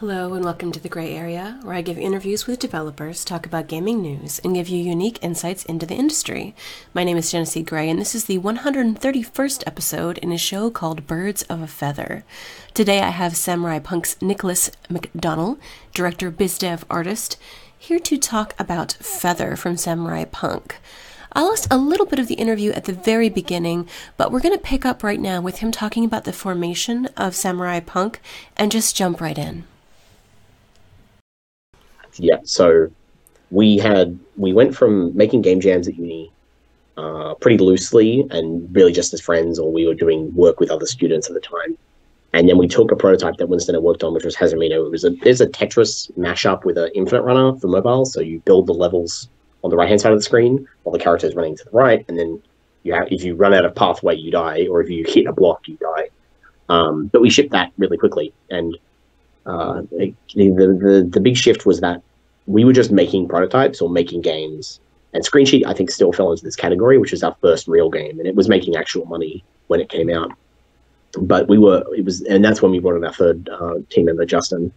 Hello, and welcome to The Grey Area, where I give interviews with developers, talk about gaming news, and give you unique insights into the industry. My name is Jenesee Grey, and this is the 131st episode in a show called Birds of a Feather. Today I have Samurai Punk's Nicholas McDonnell, director, bizdev, artist, here to talk about Feather from Samurai Punk. I lost a little bit of the interview at the very beginning, but we're going to pick up right now with him talking about the formation of Samurai Punk and just jump right in yeah, so we had we went from making game jams at uni uh, pretty loosely and really just as friends, or we were doing work with other students at the time. And then we took a prototype that Winston had worked on, which was Hazamino. It was a there's a Tetris mashup with an Infinite Runner for mobile. So you build the levels on the right hand side of the screen while the character is running to the right, and then you have, if you run out of pathway, you die, or if you hit a block, you die. Um, but we shipped that really quickly, and uh, the, the the big shift was that we were just making prototypes or making games. And Screencheat, I think, still fell into this category, which was our first real game, and it was making actual money when it came out. But we were, it was, and that's when we brought in our third uh, team member, Justin.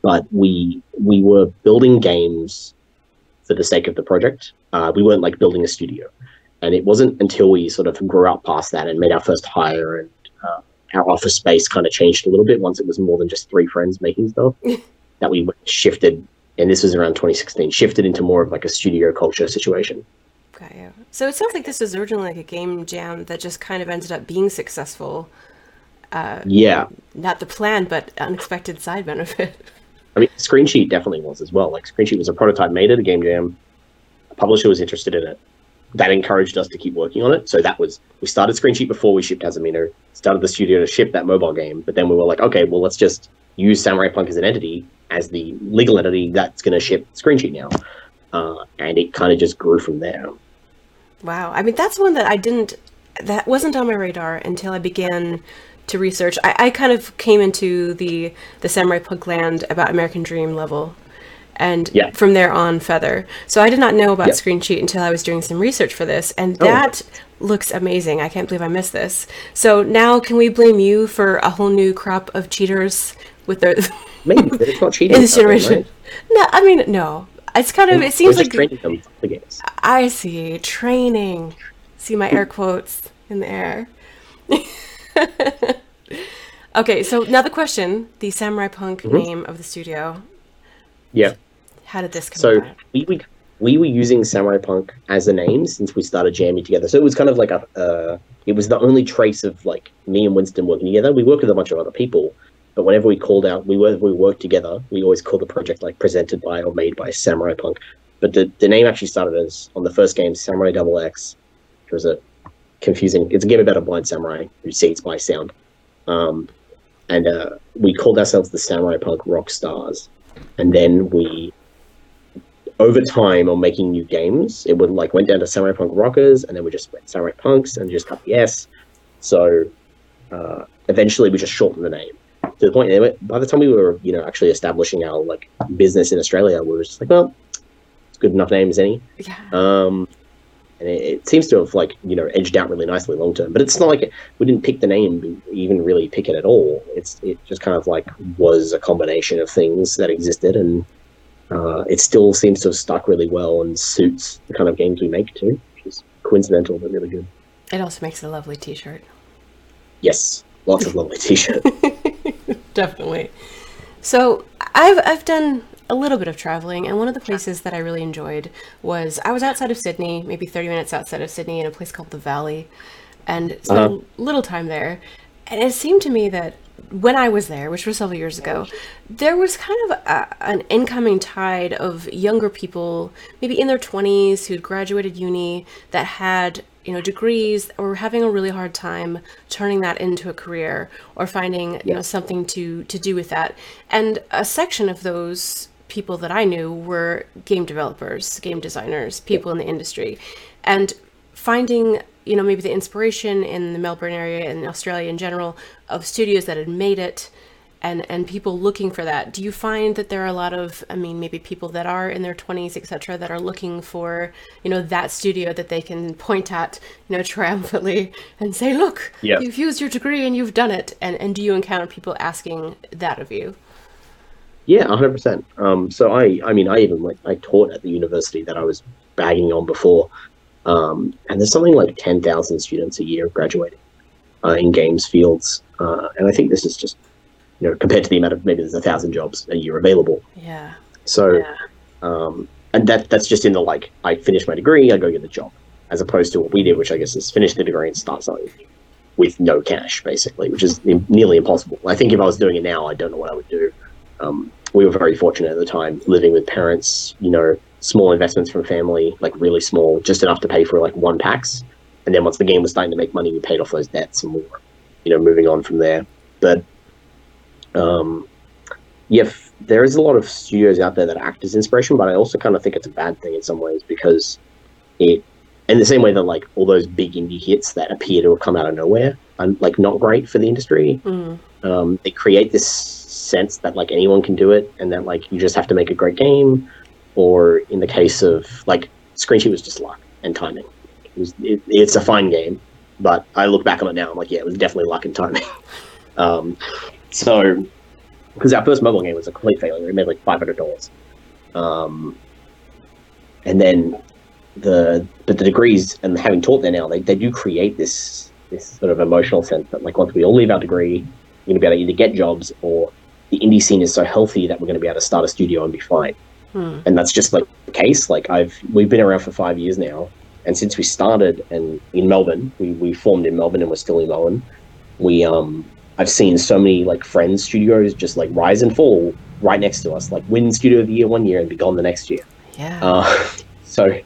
But we we were building games for the sake of the project. Uh, we weren't like building a studio, and it wasn't until we sort of grew out past that and made our first hire and uh, our office space kind of changed a little bit once it was more than just three friends making stuff that we shifted and this was around 2016, shifted into more of like a studio culture situation. Okay. So it sounds like this was originally like a game jam that just kind of ended up being successful. Uh, yeah. Not the plan, but unexpected side benefit. I mean, Screencheat definitely was as well. Like Screencheat was a prototype made at a game jam. A publisher was interested in it. That encouraged us to keep working on it. So that was we started Screencheat before we shipped Hazamino. Started the studio to ship that mobile game, but then we were like, okay, well, let's just use Samurai Punk as an entity as the legal entity that's going to ship Screencheat now. Uh, and it kind of just grew from there. Wow. I mean, that's one that I didn't, that wasn't on my radar until I began to research. I, I kind of came into the, the Samurai Punk land about American Dream level. And yeah. from there on, Feather. So I did not know about yep. Screencheat until I was doing some research for this. And oh. that looks amazing. I can't believe I missed this. So now, can we blame you for a whole new crop of cheaters with their Maybe, but it's not cheating. in this generation. Right? No, I mean no. It's kind of. it seems like training them the games. I see training. See my air quotes in the air. okay, so now the question: the Samurai Punk mm-hmm. name of the studio. Yeah. How did this come so about? we, we we were using Samurai Punk as a name since we started jamming together. So it was kind of like a. Uh, it was the only trace of like me and Winston working together. We worked with a bunch of other people, but whenever we called out, we were we worked together. We always called the project like presented by or made by Samurai Punk. But the, the name actually started as on the first game Samurai Double X, which was a confusing. It's a game about a blind samurai who sees by sound. Um, and uh, we called ourselves the Samurai Punk Rock Stars. And then we, over time, on making new games, it would like went down to Samurai Punk Rockers, and then we just went Samurai Punks and just cut the S. So uh, eventually, we just shortened the name to the point by the time we were you know actually establishing our like business in australia we were just like well it's good enough name as any. Yeah. um and it, it, seems to have like you know edged out really nicely long term. But it's not like it, we didn't pick the name even really pick it at all. It's it just kind of like was a combination of things that existed and uh, it still seems to have stuck really well and suits the kind of games we make too which is coincidental but really good. It also makes a lovely t-shirt. Yes. Lots of lovely t-shirts Definitely. So I've I've done a little bit of traveling, and one of the places that I really enjoyed was I was outside of Sydney, maybe 30 minutes outside of Sydney, in a place called the Valley, and spent uh-huh. a little time there. And it seemed to me that when I was there, which was several years ago, there was kind of a, an incoming tide of younger people, maybe in their 20s, who'd graduated uni, that had you know degrees or having a really hard time turning that into a career or finding you know something to to do with that. And a section of those people that i knew were game developers game designers people in the industry. And finding you know maybe the inspiration in the melbourne area and australia in general of studios that had made it and and people looking for that. Do you find that there are a lot of i mean maybe people that are in their 20s etc that are looking for you know that studio that they can point at you know triumphantly and say look you've used your degree and you've done it. And and do you encounter people asking that of you? Yeah, hundred um, percent. So I, I mean, I even like I taught at the university that I was bagging on before, um, and there's something like ten thousand students a year graduating uh, in games fields, uh, and I think this is just, you know, compared to the amount of maybe there's a thousand jobs a year available. Yeah. So, Yeah. um, and that that's just in the like I finish my degree, I go get the job, as opposed to what we did, which I guess is finish the degree and start something with no cash, basically, which is nearly impossible. I think if I was doing it now, I don't know what I would do. Um, we were very fortunate at the time, living with parents, you know, small investments from family, like really small, just enough to pay for like one PAX. And then once the game was starting to make money, we paid off those debts and we were, you know, moving on from there. But um, yeah, f- there is a lot of studios out there that act as inspiration, but I also kind of think it's a bad thing in some ways because it, in the same way that like all those big indie hits that appear to have come out of nowhere, are like not great for the industry. Mm. Um, they create this sense that like anyone can do it, and that like you just have to make a great game. Or in the case of like Screencheat was just luck and timing. It was, it, it's a fine game, but I look back on it now, I'm like, yeah, it was definitely luck and timing. um, so because our first mobile game was a complete failure. We made like five hundred dollars, um, and then the but the degrees and having taught there now, they, they do create this this sort of emotional sense that like once we all leave our degree, we're going to be able to either get jobs or the indie scene is so healthy that we're going to be able to start a studio and be fine. Hmm. And that's just like the case. Like I've we've been around for five years now, and since we started and in Melbourne, we, we formed in Melbourne and we're still in Melbourne. We um I've seen so many like friends studios just like rise and fall right next to us, like win studio of the year one year and be gone the next year. Yeah. Uh, so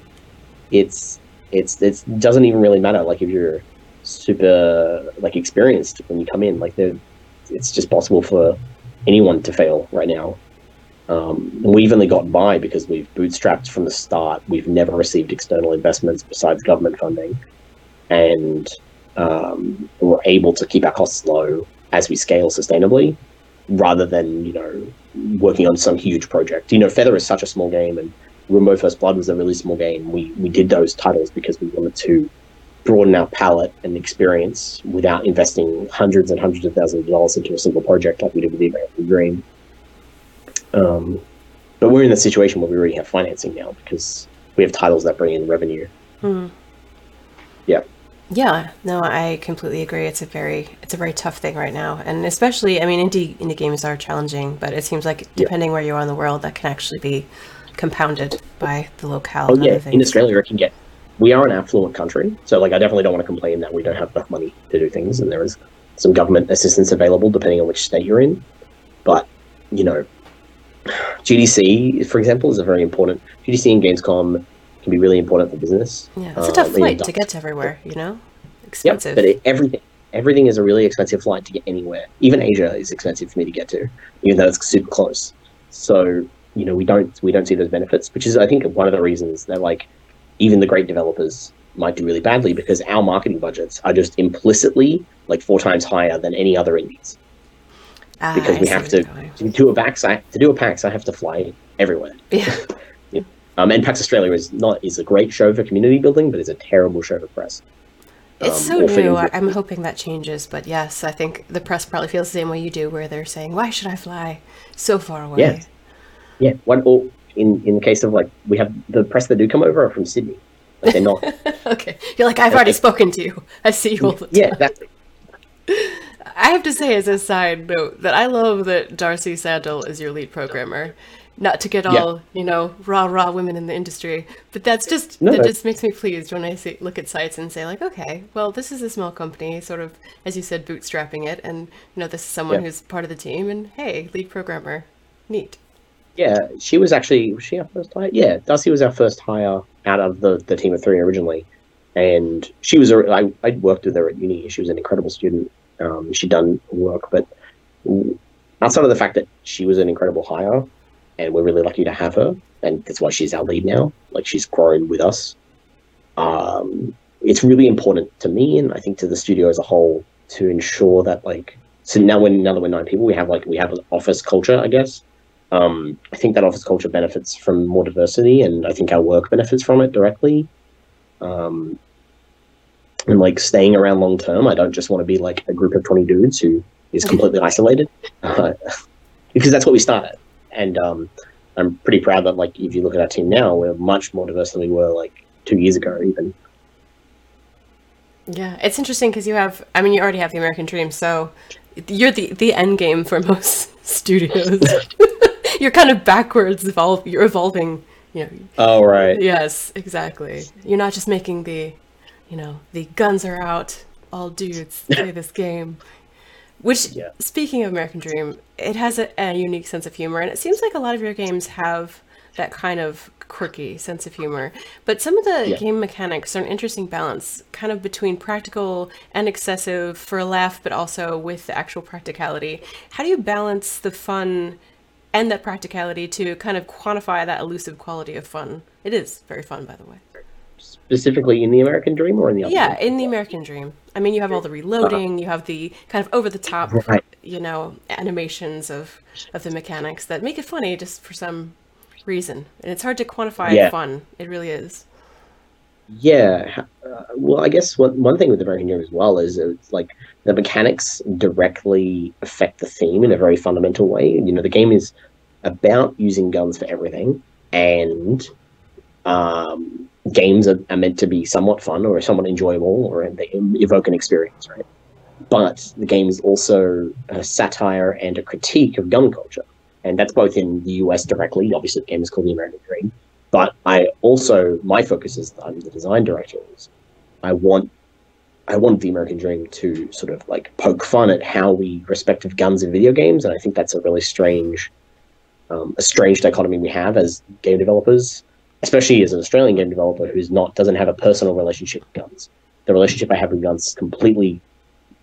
it's it's it doesn't even really matter like if you're super like experienced when you come in like it's just possible for anyone to fail right now um, we've only got by because we've bootstrapped from the start we've never received external investments besides government funding and um, we're able to keep our costs low as we scale sustainably rather than you know working on some huge project you know feather is such a small game and Rumbo First Blood was a really small game. We we did those titles because we wanted to broaden our palette and experience without investing hundreds and hundreds of thousands of dollars into a single project like we did with the American Dream. Um, but we're in the situation where we already have financing now because we have titles that bring in revenue. Hmm. Yeah. Yeah, no, I completely agree. It's a very it's a very tough thing right now, and especially I mean, indie indie games are challenging, but it seems like depending where you are in the world, that can actually be compounded by the locale Oh and yeah, things. in Australia it can get. We are an affluent country, so like I definitely don't want to complain that we don't have enough money to do things, and there is some government assistance available depending on which state you're in. But you know, GDC, for example, is a very important. GDC and Gamescom can be really important for business. Yeah, it's a Uh, tough you know, flight to get to everywhere. You know, Yep, expensive. but it, everything everything is a really expensive flight to get anywhere. Even Asia is expensive for me to get to, even though it's super close. So you know we don't we don't see those benefits, which is I think one of the reasons that like even the great developers might do really badly because our marketing budgets are just implicitly like four times higher than any other indies. Ah, because we have to to do a. I, to do a PAX, I have to fly everywhere. Yeah, Um, and PAX Australia is not is a great show for community building, but it's a terrible show for press. it's Um, so new. I'm hoping that changes, but yes, I think the press probably feels the same way you do, where they're saying, "Why should I fly so far away?" Yeah. Yeah, one or in in the case of like we have the press that do come over are from Sydney. Like they're not. okay, you're like, I've already spoken to you. I see you all the time. yeah, exactly. I have to say, as a side note, that I love that Darcy Sandel is your lead programmer. Not to get Yeah. all you know, rah rah women in the industry, but that's just No, that just makes me pleased when I see, look at sites and say like, okay, well, this is a small company, sort of as you said, bootstrapping it, and you know, this is someone Yeah. who's part of the team, and hey, lead programmer, neat. Yeah, she was actually was she our first hire? Yeah, Darcy was our first hire out of the the team of three originally, and she was a, I I worked with her at uni. She was an incredible student. Um, she'd done work, but outside of the fact that she was an incredible hire, and we're really lucky to have her, and that's why she's our lead now. Like she's grown with us. Um, it's really important to me, and I think to the studio as a whole, to ensure that like so now we're now that we're nine people, we have like we have an office culture, I guess. Um, I think that office culture benefits from more diversity, and I think our work benefits from it directly. Um, and like staying around long term, I don't just want to be like a group of twenty dudes who is completely isolated, uh, because that's what we started. And um, I'm pretty proud that like if you look at our team now, we're much more diverse than we were like two years ago, even. Yeah, it's interesting because you have. I mean, you already have the American Dream, so you're the the end game for most studios. you're kind of backwards evolve. You're evolving. You know. Oh right. Yes, exactly. You're not just making the, you know, the guns are out, all dudes play this game. Which, Yeah. speaking of American Dream, it has a, a unique sense of humor, and it seems like a lot of your games have that kind of quirky sense of humor. But some of the Yeah. game mechanics are an interesting balance, kind of between practical and excessive for a laugh, but also with the actual practicality. How do you balance the fun and that practicality to kind of quantify that elusive quality of fun? It is very fun, by the way. Specifically in the American Dream or in the other Yeah, in the American Dream. I mean, you have all the reloading, you have the kind of over the top, Right. you know, animations of of the mechanics that make it funny just for some reason. And it's hard to quantify Yeah. fun. It really is. Yeah. Uh, well, I guess one, one thing with the American Dream as well is it's like the mechanics directly affect the theme in a very fundamental way. You know, the game is about using guns for everything, and um, games are, are meant to be somewhat fun or somewhat enjoyable or they evoke an experience, right? But the game is also a satire and a critique of gun culture. And that's both in the US directly. Obviously, the game is called The American Dream. But I also, my focus is I'm the design director. is I want I want the American Dream to sort of like poke fun at how we respect of guns in video games, and I think that's a really strange, um, a strange dichotomy we have as game developers, especially as an Australian game developer who's not doesn't have a personal relationship with guns. The relationship I have with guns is completely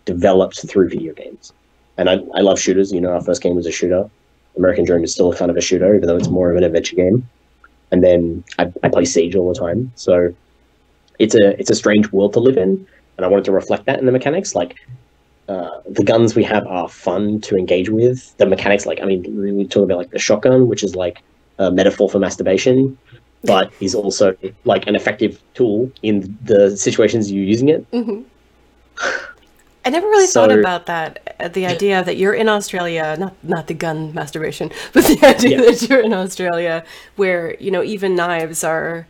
developed through video games, and I, I love shooters. You know, our first game was a shooter. American Dream is still kind of a shooter, even though it's more of an adventure game. And then I, I play Siege all the time, so it's a it's a strange world to live in and I wanted to reflect that in the mechanics. Like uh, the guns we have are fun to engage with. The mechanics, like I mean, we talk about like the shotgun, which is like a metaphor for masturbation, but is also like an effective tool in the situations you're using it. hmm I never really thought about that. uh, The idea that you're in Australia, not not the gun masturbation, but the idea Yeah. that you're in Australia, where you know even knives are,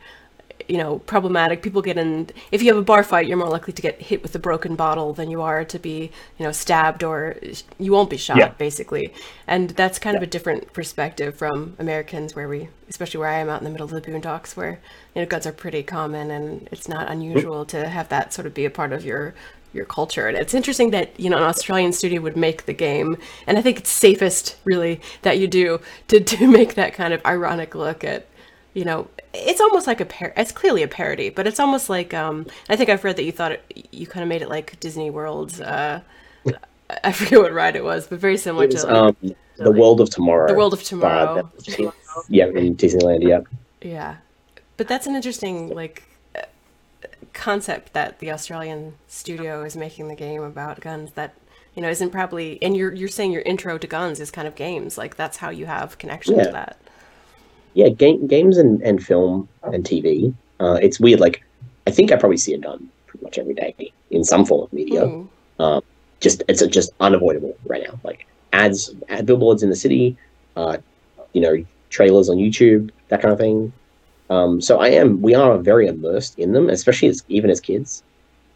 you know, problematic. People get in. If you have a bar fight, you're more likely to get hit with a broken bottle than you are to be, you know, stabbed or you won't be shot, Yeah. basically. And that's kind of a different perspective from Americans, where we, especially where I am out in the middle of the boondocks, where you know guns are pretty common, and it's not unusual to have that sort of be a part of your your culture. And it's interesting that, you know, an Australian studio would make the game. And I think it's safest, really, that you do to, to make that kind of ironic look at, you know, it's almost like a par- it's clearly a parody, but it's almost like, um, I think I've read that you thought it, you kind of made it like Disney World's, uh, I forget what ride it was, but very similar was, to like, um, the World of Tomorrow. The World of Tomorrow. yeah, in Disneyland. Yeah, Yeah, but that's an interesting like uh, concept that the Australian studio is making the game about guns that you know isn't probably and you're you're saying your intro to guns is kind of games like that's how you have connection Yeah. to that. Yeah. Game, games and, and film and TV. Uh, it's weird. Like I think I probably see a gun pretty much every day in some form of media. Mm. just it's just unavoidable right now. Like ads, ad billboards in the city, uh, you know, trailers on YouTube, that kind of thing. Um, so I am, we are very immersed in them, especially as even as kids.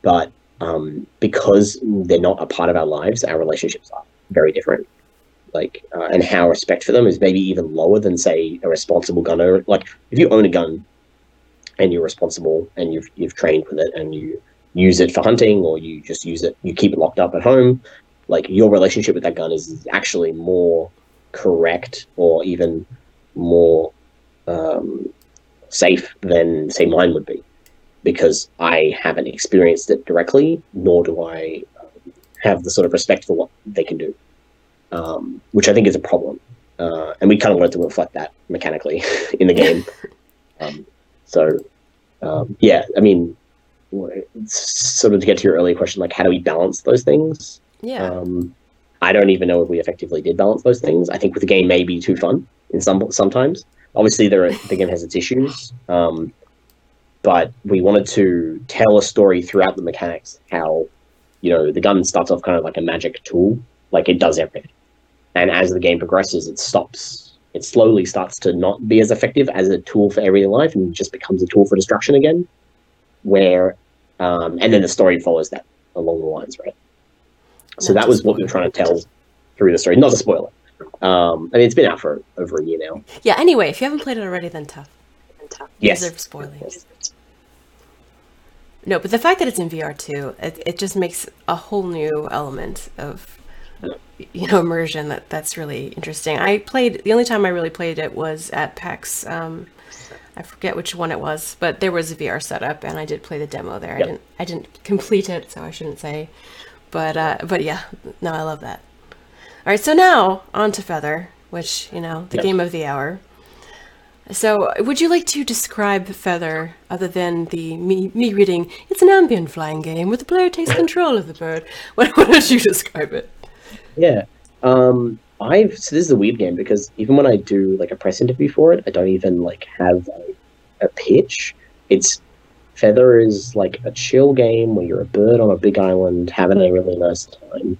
But um, because they're not a part of our lives, our relationships are very different. Like, uh, and how respect for them is maybe even lower than say a responsible gun owner. Like, if you own a gun and you're responsible and you've you've trained with it and you use it for hunting or you just use it you keep it locked up at home like your relationship with that gun is actually more correct or even more um, safe than say mine would be because i haven't experienced it directly nor do i um, have the sort of respect for what they can do um, which i think is a problem uh, and we kind of wanted to reflect that mechanically in the game um, so um, yeah i mean sort of to get to your earlier question, like how do we balance those things? Yeah. Um, I don't even know if we effectively did balance those things. I think with the game may be too fun in some sometimes. Obviously, there are, the game has its issues, um, but we wanted to tell a story throughout the mechanics. How you know the gun starts off kind of like a magic tool, like it does everything, and as the game progresses, it stops it slowly starts to not be as effective as a tool for everyday life and just becomes a tool for destruction again. Where, um, and then the story follows that along the lines, right? So that was what we were trying to tell through the story. Not a spoiler. Um, I mean, it's been out for over a year now. Yeah. Anyway, if you haven't played it already, then tough. Tough. Yes. Deserve spoiling. No, but the fact that it's in VR too, it, it just makes a whole new element of you know immersion that that's really interesting. I played the only time I really played it was at PAX. Um, I forget which one it was, but there was a VR setup, and I did play the demo there. I didn't I didn't complete it, so I shouldn't say. But uh, but yeah, no, I love that. All right, so now on to Feather, which you know the Yep. game of the hour. So, would you like to describe Feather other than the me, me reading? It's an ambient flying game where the player takes control of the bird. What, what would you describe it? Yeah. Um, I've so this is a weird game because even when I do like a press interview for it, I don't even like have a, a pitch. It's Feather is like a chill game where you're a bird on a big island having a really nice time.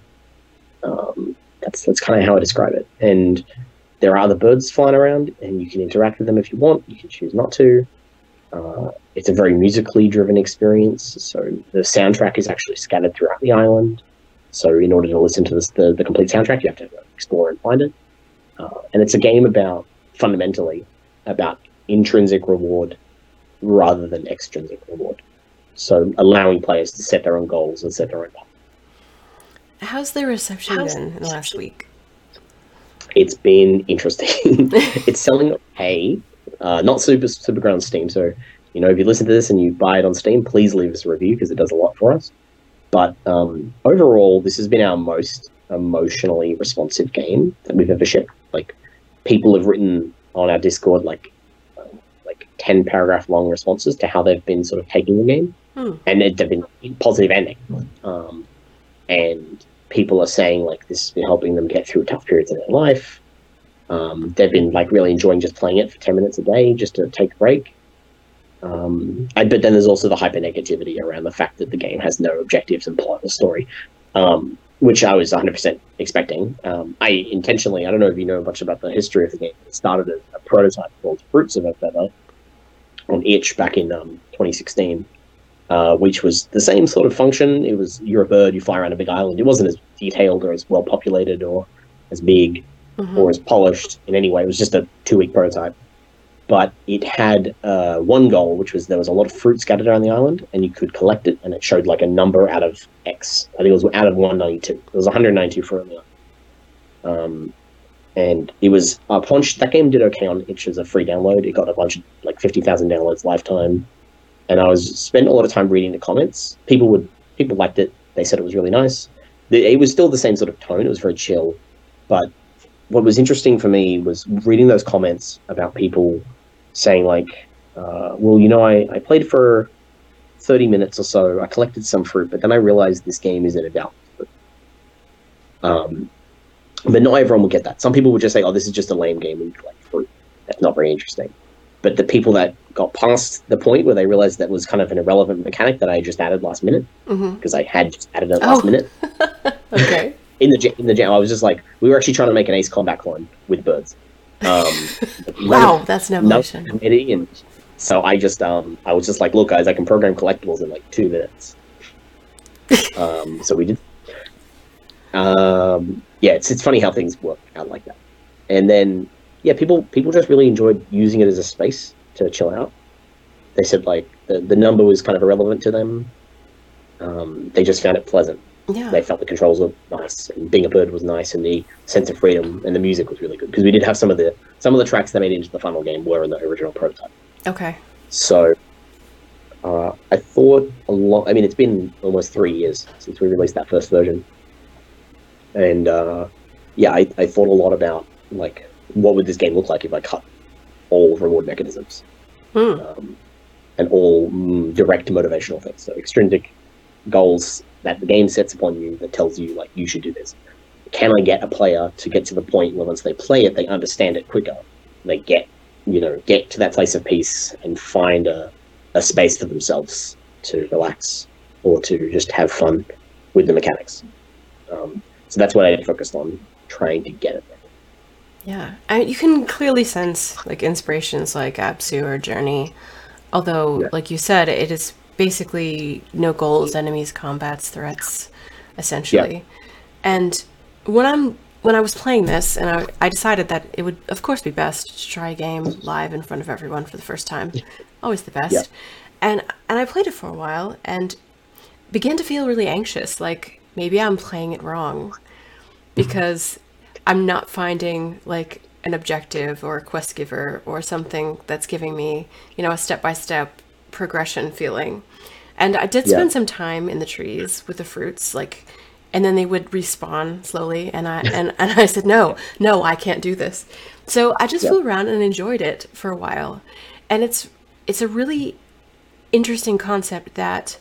Um, that's that's kind of how I describe it. And there are other birds flying around, and you can interact with them if you want. You can choose not to. Uh, it's a very musically driven experience, so the soundtrack is actually scattered throughout the island. So in order to listen to this, the, the complete soundtrack, you have to explore and find it. Uh, and it's a game about fundamentally about intrinsic reward rather than extrinsic reward. So allowing players to set their own goals and set their own path. How's the reception How's been in the last week? It's been interesting. it's selling okay, uh, not super super great on Steam. So you know if you listen to this and you buy it on Steam, please leave us a review because it does a lot for us. But um, overall, this has been our most emotionally responsive game that we've ever shipped. Like people have written on our Discord like like ten paragraph long responses to how they've been sort of taking the game, Hmm. and they've been positive ending. Um, and people are saying like this has been helping them get through tough periods in their life. Um, they've been like really enjoying just playing it for ten minutes a day just to take a break. Um, and, but then there's also the hyper negativity around the fact that the game has no objectives and plot or story, um, which I was 100% expecting. Um, I intentionally, I don't know if you know much about the history of the game. It started as a prototype called Fruits of a Feather on itch back in um, 2016, uh, which was the same sort of function. It was you're a bird, you fly around a big island. It wasn't as detailed or as well populated or as big Mhm. or as polished in any way. It was just a two week prototype. But it had uh, one goal, which was there was a lot of fruit scattered around the island, and you could collect it, and it showed like a number out of X. I think it was out of 192. It was 192 for island. Um, and it was upon sh- that game did okay on itch as a free download. It got a bunch of like 50,000 downloads lifetime, and I was spent a lot of time reading the comments. People would people liked it. They said it was really nice. It was still the same sort of tone. It was very chill, but what was interesting for me was reading those comments about people saying like, uh, "Well, you know, I, I played for thirty minutes or so. I collected some fruit, but then I realized this game isn't about fruit." Um, but not everyone will get that. Some people would just say, "Oh, this is just a lame game and you collect fruit. That's not very interesting." But the people that got past the point where they realized that was kind of an irrelevant mechanic that I just added last minute because I had just added it last Oh. minute Okay. in the in the jam, I was just like, we were actually trying to make an Ace Combat clone with birds. Um, Wow, that's an no evolution. committee, and so I just um, I was just like, look, guys, I can program collectibles in like two minutes. um, so we did. Um, yeah, it's it's funny how things work out like that, and then yeah, people people just really enjoyed using it as a space to chill out. They said like the the number was kind of irrelevant to them. Um, they just found it pleasant Yeah. they felt the controls were nice and being a bird was nice and the sense of freedom and the music was really good because we did have some of the some of the tracks that made it into the final game were in the original prototype Okay. so uh, i thought a lot i mean it's been almost three years since we released that first version and uh, yeah I, I thought a lot about like what would this game look like if i cut all reward mechanisms Hmm. um, and all mm, direct motivational things. So extrinsic goals that the game sets upon you that tells you like you should do this. Can I get a player to get to the point where once they play it, they understand it quicker? They get you know get to that place of peace and find a, a space for themselves to relax or to just have fun with the mechanics. Um, so that's what I focused on trying to get it. Yeah, I, you can clearly sense like inspirations like Abzu or Journey, although, Yeah. like you said, it is basically no goals, enemies, combats, threats, essentially. Yeah. And when I'm when I was playing this, and I, I decided that it would, of course, be best to try a game live in front of everyone for the first time. Always the best. Yeah. And and I played it for a while and began to feel really anxious, like maybe I'm playing it wrong because I'm not finding like an objective or a quest giver or something that's giving me, you know, a step by step progression feeling. And I did spend Yeah. some time in the trees with the fruits, like, and then they would respawn slowly. And I and, and I said, no, no, I can't do this. So I just Yeah. flew around and enjoyed it for a while. And it's it's a really interesting concept that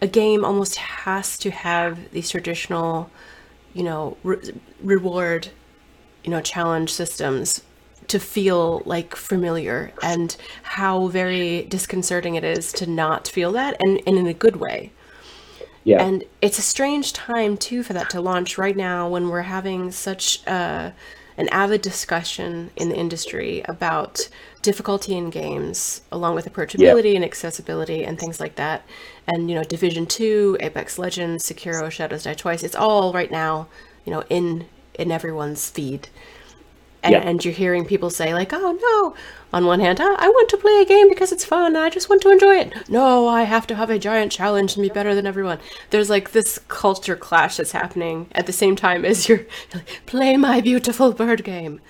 a game almost has to have these traditional, you know, re- reward, you know, challenge systems to feel like familiar and how very disconcerting it is to not feel that and, and in a good way. Yeah. And it's a strange time too for that to launch right now when we're having such uh, an avid discussion in the industry about difficulty in games, along with approachability and accessibility and things like that. And you know, Division Two, Apex Legends, Sekiro, Shadows Die Twice. It's all right now, you know, in in everyone's feed. And, Yeah. and you're hearing people say like, "Oh no!" On one hand, "Oh, I want to play a game because it's fun. I just want to enjoy it." No, I have to have a giant challenge and be better than everyone. There's like this culture clash that's happening at the same time as you're like, play my beautiful bird game.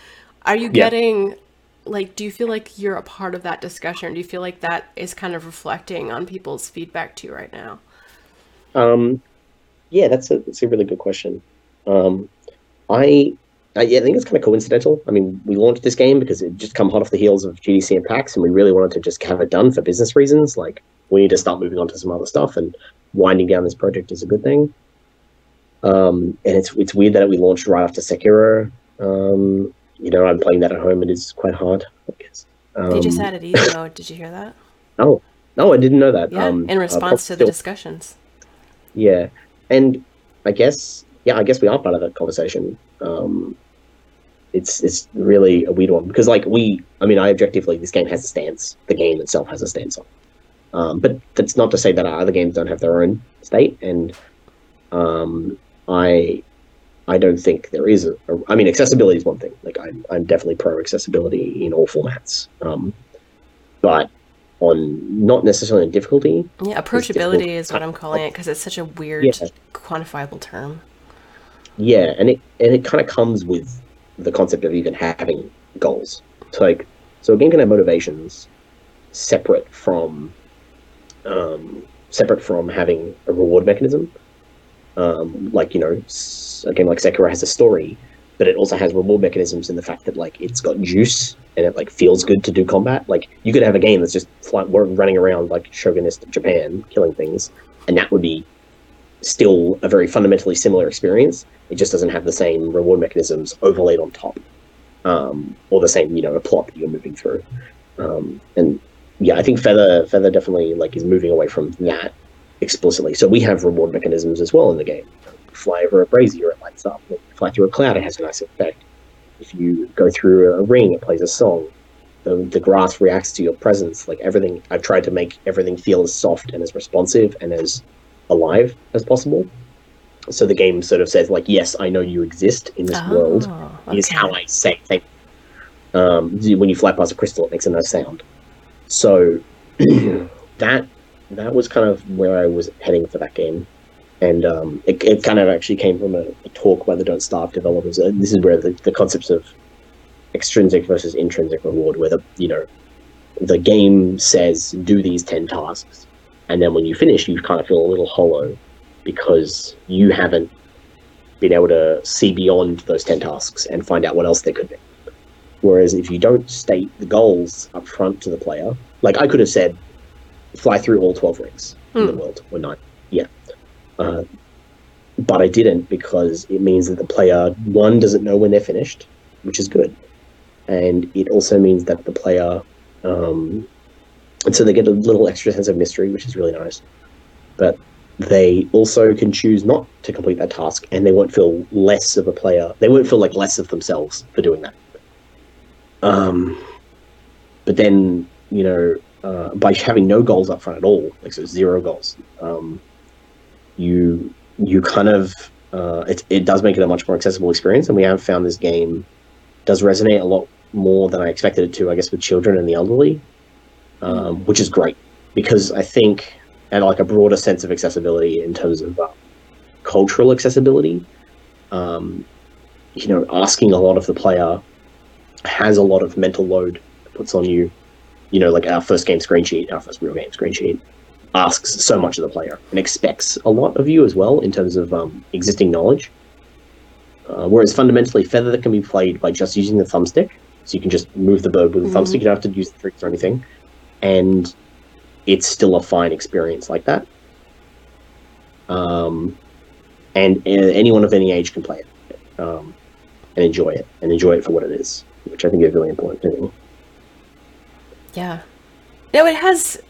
Are you Yeah. getting like? Do you feel like you're a part of that discussion? Do you feel like that is kind of reflecting on people's feedback to you right now? Um, yeah, that's a that's a really good question. Um, I, I yeah, I think it's kind of coincidental. I mean, we launched this game because it just come hot off the heels of GDC and PAX, and we really wanted to just have it done for business reasons. Like, we need to start moving on to some other stuff, and winding down this project is a good thing. Um, and it's it's weird that we launched right after Sekiro. Um, you know, I'm playing that at home. It is quite hard. I guess. Um, They just added easy mode. Did you hear that? oh, no, I didn't know that. Yeah, Um, in uh, response to the still- discussions. Yeah, and I guess yeah, I guess we are part of that conversation. Um, it's it's really a weird one because like we, I mean, I objectively this game has a stance. The game itself has a stance on. Um, but that's not to say that our other games don't have their own state, and um, I I don't think there is a, a. I mean, accessibility is one thing. Like I'm I'm definitely pro accessibility in all formats. Um, but on not necessarily on difficulty. Yeah, approachability is what I'm calling it because it's such a weird, Yeah. quantifiable term. Yeah, and it and it kind of comes with the concept of even having goals. So like, so a game can have motivations separate from um, separate from having a reward mechanism. Um, like you know, a game like Sekiro has a story, but it also has reward mechanisms in the fact that like it's got juice and it like feels good to do combat. Like you could have a game that's just running around like shogunate Japan, killing things, and that would be still a very fundamentally similar experience. It just doesn't have the same reward mechanisms overlaid on top, um, or the same you know a plot that you're moving through. Um, and yeah, I think Feather Feather definitely like is moving away from that explicitly. So we have reward mechanisms as well in the game. Fly over a brazier, it lights up. You fly through a cloud, it has a nice effect. If you go through a ring, it plays a song. The, the grass reacts to your presence. Like everything, I've tried to make everything feel as soft and as responsive and as alive as possible. So the game sort of says, like, yes, I know you exist in this world. Oh, Is how I say thank you. Um, when you fly past a crystal, it makes a nice sound. So that that was kind of where I was heading for that game, and um, it, it kind of actually came from a, a talk by the Don't Starve developers. And this is where the, the concepts of extrinsic versus intrinsic reward, where the you know the game says do these ten tasks, and then when you finish, you kind of feel a little hollow because you haven't been able to see beyond those 10 tasks and find out what else there could be. Whereas if you don't state the goals up front to the player, like I could have said, fly through all 12 rings in the Hmm. world, or nine. Yeah. Uh, but I didn't because it means that the player, one, doesn't know when they're finished, which is good. And it also means that the player, um, and so they get a little extra sense of mystery, which is really nice. But they also can choose not to complete that task and they won't feel less of a player they won't feel like less of themselves for doing that Um, but then you know, uh, by having no goals up front at all, like so zero goals, um, you you kind of uh, it it does make it a much more accessible experience, and we have found this game does resonate a lot more than I expected it to. I guess with children and the elderly, um, which is great because I think and like a broader sense of accessibility in terms of uh, cultural accessibility. Um, you know, asking a lot of the player has a lot of mental load puts on you. You know, like our first game Screencheat, our first real game Screencheat, asks so much of the player and expects a lot of you as well in terms of um, existing knowledge. Uh, whereas fundamentally, Feather that can be played by just using the thumbstick, so you can just move the bird with the Mhm. thumbstick. You don't have to use the tricks or anything, and it's still a fine experience like that. Um, and uh, anyone of any age can play it um, and enjoy it, and enjoy it for what it is, which I think is really important. Too. Yeah. No, it has.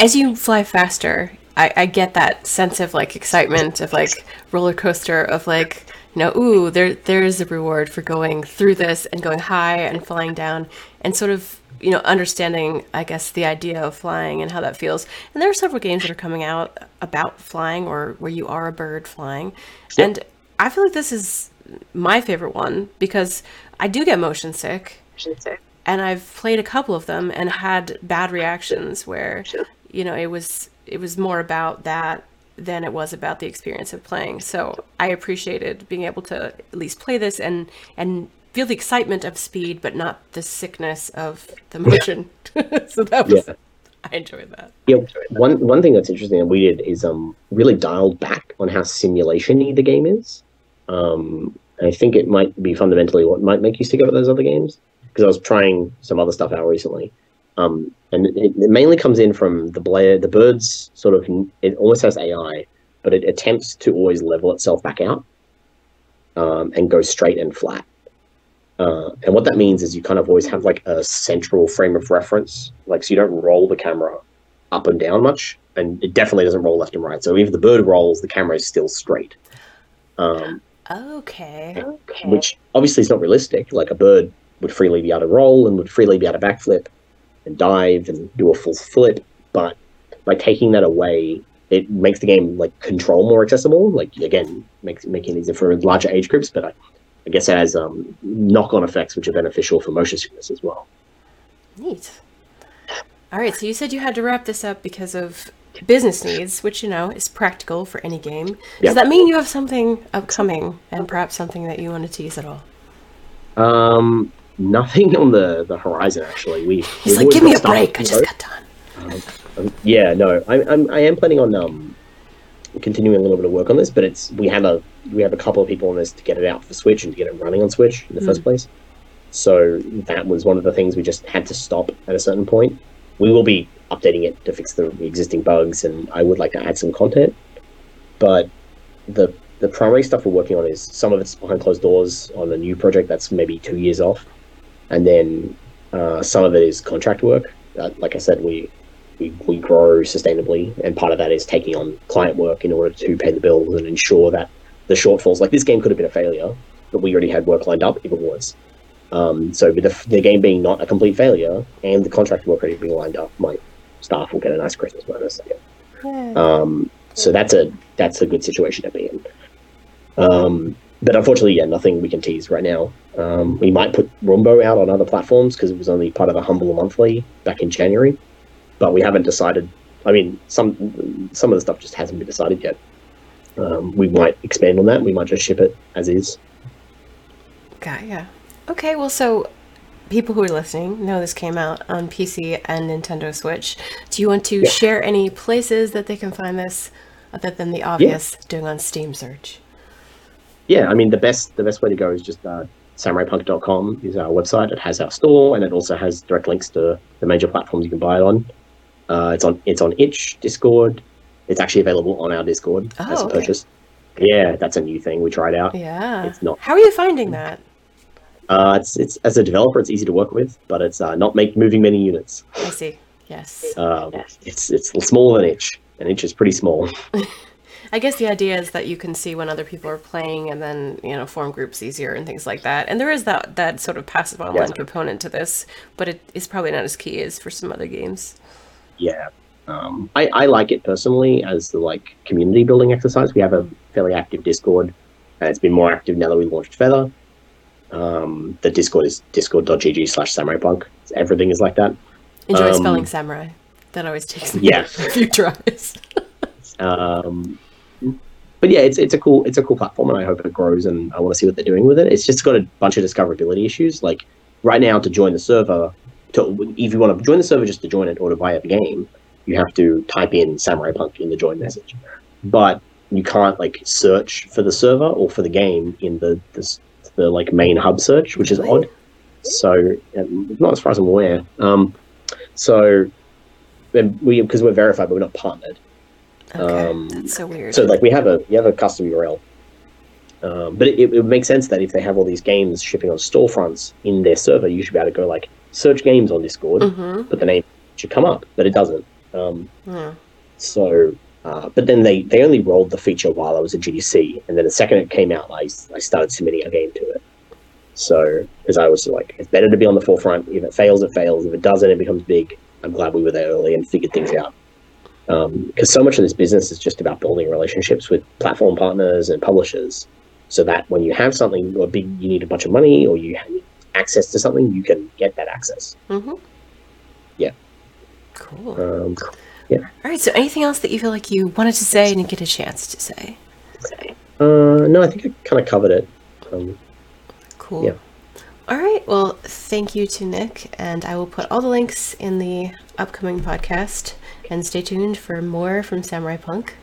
As you fly faster, I, I get that sense of like excitement of like roller coaster of like you know, ooh, there there's a reward for going through this and going high and flying down and sort of you know understanding I guess the idea of flying and how that feels. And there are several games that are coming out about flying or where you are a bird flying, Yep. and I feel like this is my favorite one because I do get motion sick and I've played a couple of them and had bad reactions where you know it was it was more about that than it was about the experience of playing. So I appreciated being able to at least play this and and feel the excitement of speed, but not the sickness of the motion. so that was Yeah. I enjoyed that. Yeah, one one thing that's interesting that we did is um really dialed back on how simulation-y the game is. Um, I think it might be fundamentally what might make you stick out with those other games because I was trying some other stuff out recently. Um, and it, it mainly comes in from the Blair, the birds sort of it almost has AI, but it attempts to always level itself back out um, and go straight and flat. Uh, and what that means is you kind of always have like a central frame of reference, like so you don't roll the camera up and down much, and it definitely doesn't roll left and right. So even if the bird rolls, the camera is still straight, um, Okay. which obviously is not realistic. Like a bird would freely be able to roll and would freely be able to backflip and dive and do a full flip, but by taking that away, it makes the game like control more accessible. Like again, makes making it easier for larger age groups, but I, I guess it has um, knock-on effects which are beneficial for motion sickness as well. Neat. All right, so you said you had to wrap this up because of business needs, which you know is practical for any game. Yeah. Does that mean you have something upcoming and perhaps something that you want to tease at all? Um, nothing on the, the horizon actually. We He's like, "Give me a break. I just got done." road. Um, yeah, no, I, I'm I am planning on um continuing a little bit of work on this, but it's we had a we have a couple of people on this to get it out for Switch and to get it running on Switch in the first place. So that was one of the things we just had to stop at a certain point. We will be updating it to fix the existing bugs, and I would like to add some content. But the the primary stuff we're working on is some of it's behind closed doors on a new project that's maybe two years off, and then uh, some of it is contract work. Uh, like I said, we, we we grow sustainably, and part of that is taking on client work in order to pay the bills and ensure that the shortfalls. Like this game could have been a failure, but we already had work lined up if it was. Um, so with the, the game being not a complete failure and the contract work already being lined up, my staff will get a nice Christmas bonus. Um, so that's a that's a good situation to be in. Um, but unfortunately, yeah, nothing we can tease right now. Um, we might put Rumbo out on other platforms because it was only part of the Humble Monthly back in January, but we haven't decided. I mean, some some of the stuff just hasn't been decided yet. Um, we might expand on that. We might just ship it as is. Got yeah. Okay, well, so people who are listening know this came out on PC and Nintendo Switch. Do you want to Yeah. share any places that they can find this, other than the obvious doing on Steam search? Yeah, I mean the best the best way to go is just uh, samuraipunk.com is our website. It has our store and it also has direct links to the major platforms you can buy it on. Uh, it's on it's on itch, Discord. It's actually available on our Discord as Oh, a okay. purchase. Yeah, that's a new thing we tried out. Yeah. It's not. How are you finding that? Uh, it's it's as a developer, it's easy to work with, but it's uh, not make moving many units. I see. Yes. Uh, It's it's smaller than itch, and itch is pretty small. I guess the idea is that you can see when other people are playing and then, you know, form groups easier and things like that. And there is that that sort of passive online Yeah. component to this, but it is probably not as key as for some other games. yeah um, I, I like it personally as the like community building exercise we have a fairly active discord and it's been more active now that we launched feather um, the discord is discord.gg slash samurai punk everything is like that Enjoy Um, spelling samurai. That always takes me yeah. a few tries. um, but yeah it's, it's a cool it's a cool platform and i hope it grows and i want to see what they're doing with it. It's just got a bunch of discoverability issues. Like right now to join the server to if you want to join the server just to join it or to buy a game you have to type in samurai punk in the join message. But you can't like search for the server or for the game in the the, the like main hub search which is odd. So not as far as i'm aware. Um so we because we're verified but we're not partnered Okay, Um, that's so weird. so like we have a we have a custom URL, um, but it, it would make sense that if they have all these games shipping on storefronts in their server, you should be able to go like search games on Discord, hmm but the name should come up, but it doesn't. Um, Yeah. so, uh, but then they they only rolled the feature while I was at GDC, and then the second it came out, I I started submitting a game to it. So because I was like, it's better to be on the forefront. If it fails, it fails. If it doesn't, it becomes big. I'm glad we were there early and figured things out. Because so much of this business is just about building relationships with platform partners and publishers, so that when you have something or big, you need a bunch of money or you have access to something, you can get that access. hmm Yeah. Cool. Um, All right. So, anything else that you feel like you wanted to say and get a chance to say? uh, no, I think I kind of covered it. Um, Cool. Yeah. All right. Well, thank you to Nick, and I will put all the links in the upcoming podcast. And stay tuned for more from Samurai Punk.